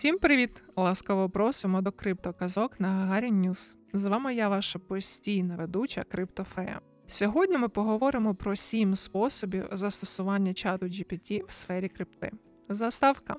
Усім привіт! Ласкаво просимо до криптоказок на Gagarin News. З вами я, ваша постійна ведуча Криптофея. Сьогодні ми поговоримо про сім способів застосування чату GPT в сфері крипти. Заставка.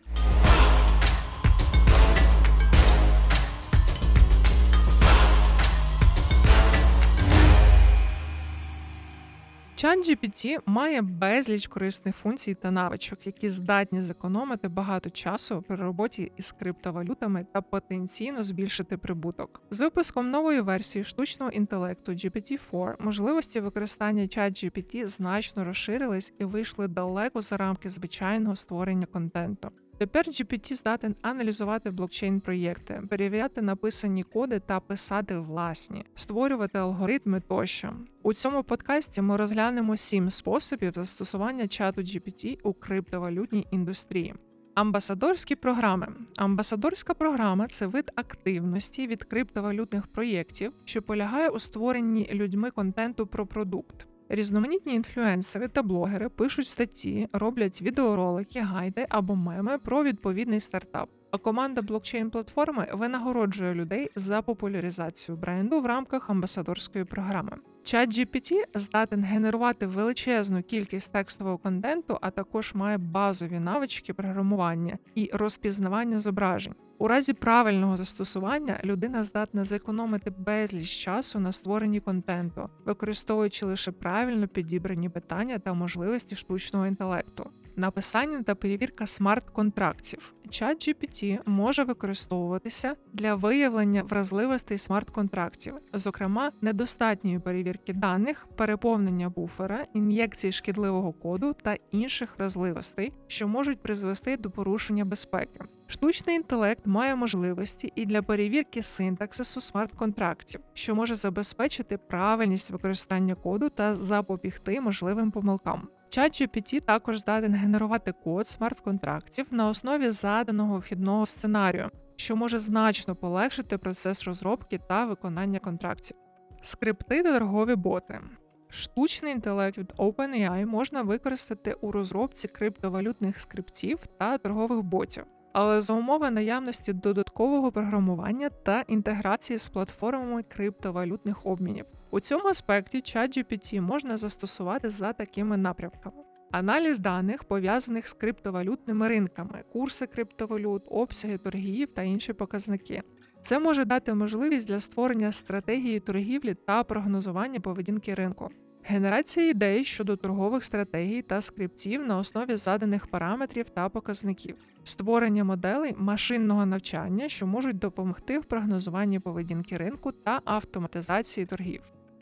ChatGPT має безліч корисних функцій та навичок, які здатні зекономити багато часу при роботі із криптовалютами та потенційно збільшити прибуток. З випуском нової версії штучного інтелекту GPT-4 можливості використання ChatGPT значно розширились і вийшли далеко за рамки звичайного створення контенту. Тепер GPT здатен аналізувати блокчейн-проєкти, перевіряти написані коди та писати власні, створювати алгоритми тощо. У цьому подкасті ми розглянемо сім способів застосування чату GPT у криптовалютній індустрії. Амбасадорські програми. Амбасадорська програма це вид активності від криптовалютних проєктів, що полягає у створенні людьми контенту про продукт. Різноманітні інфлюенсери та блогери пишуть статті, роблять відеоролики, гайди або меми про відповідний стартап. Команда блокчейн-платформи винагороджує людей за популяризацію бренду в рамках амбасадорської програми. ChatGPT здатен генерувати величезну кількість текстового контенту, а також має базові навички програмування і розпізнавання зображень. У разі правильного застосування людина здатна зекономити безліч часу на створенні контенту, використовуючи лише правильно підібрані питання та можливості штучного інтелекту. Написання та перевірка смарт-контрактів. ChatGPT може використовуватися для виявлення вразливостей смарт-контрактів, зокрема недостатньої перевірки даних, переповнення буфера, ін'єкції шкідливого коду та інших вразливостей, що можуть призвести до порушення безпеки. Штучний інтелект має можливості і для перевірки синтаксису смарт-контрактів, що може забезпечити правильність використання коду та запобігти можливим помилкам. ChatGPT також здатен генерувати код смарт-контрактів на основі заданого вхідного сценарію, що може значно полегшити процес розробки та виконання контрактів. Скрипти та торгові боти. Штучний інтелект від OpenAI можна використати у розробці криптовалютних скриптів та торгових ботів але за умови наявності додаткового програмування та інтеграції з платформами криптовалютних обмінів. У цьому аспекті ChatGPT можна застосувати за такими напрямками. Аналіз даних пов'язаних з криптовалютними ринками, курси криптовалют, обсяги торгів та інші показники. Це може дати можливість для створення стратегії торгівлі та прогнозування поведінки ринку. Генерація ідей щодо торгових стратегій та скриптів на основі заданих параметрів та показників, створення моделей машинного навчання, що можуть допомогти в прогнозуванні поведінки ринку та автоматизації торгів.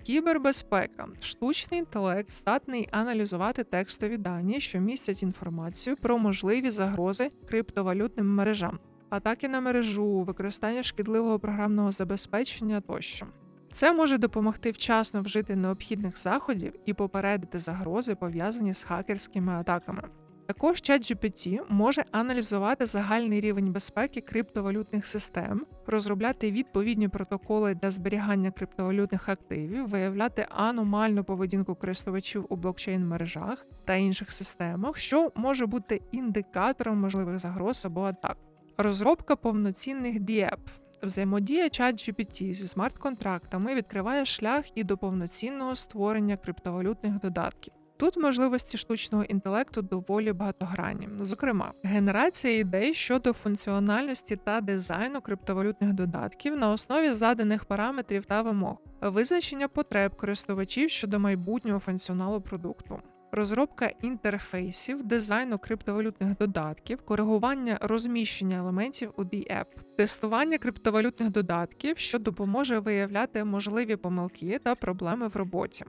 Кібербезпека, штучний інтелект здатний аналізувати текстові дані, що містять інформацію про можливі загрози криптовалютним мережам, атаки на мережу, використання шкідливого програмного забезпечення тощо. Це може допомогти вчасно вжити необхідних заходів і попередити загрози, пов'язані з хакерськими атаками. Також ChatGPT може аналізувати загальний рівень безпеки криптовалютних систем, розробляти відповідні протоколи для зберігання криптовалютних активів, виявляти аномальну поведінку користувачів у блокчейн-мережах та інших системах, що може бути індикатором можливих загроз або атак. Розробка повноцінних дієп. Взаємодія ChatGPT зі смарт-контрактами відкриває шлях і до повноцінного створення криптовалютних додатків. Тут можливості штучного інтелекту доволі багатогранні, зокрема, генерація ідей щодо функціональності та дизайну криптовалютних додатків на основі заданих параметрів та вимог, визначення потреб користувачів щодо майбутнього функціоналу продукту розробка інтерфейсів, дизайну криптовалютних додатків, коригування розміщення елементів у DApp, тестування криптовалютних додатків, що допоможе виявляти можливі помилки та проблеми в роботі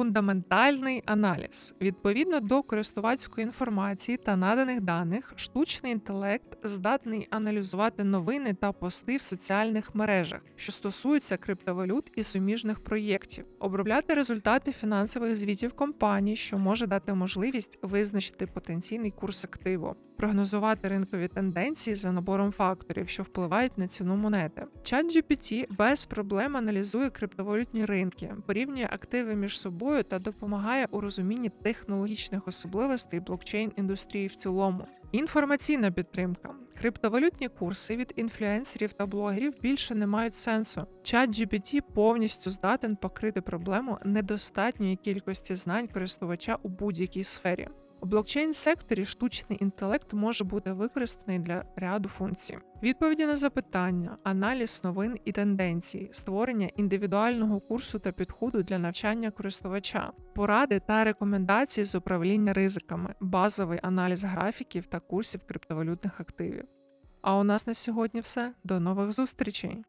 фундаментальний аналіз. Відповідно до користувацької інформації та наданих даних, штучний інтелект здатний аналізувати новини та пости в соціальних мережах, що стосуються криптовалют і суміжних проєктів, обробляти результати фінансових звітів компаній, що може дати можливість визначити потенційний курс активу прогнозувати ринкові тенденції за набором факторів, що впливають на ціну монети. ChatGPT без проблем аналізує криптовалютні ринки, порівнює активи між собою та допомагає у розумінні технологічних особливостей блокчейн індустрії в цілому. Інформаційна підтримка. Криптовалютні курси від інфлюенсерів та блогерів більше не мають сенсу. Чат GPT повністю здатен покрити проблему недостатньої кількості знань користувача у будь-якій сфері. У блокчейн-секторі штучний інтелект може бути використаний для ряду функцій: відповіді на запитання, аналіз новин і тенденцій, створення індивідуального курсу та підходу для навчання користувача, поради та рекомендації з управління ризиками, базовий аналіз графіків та курсів криптовалютних активів. А у нас на сьогодні все. До нових зустрічей!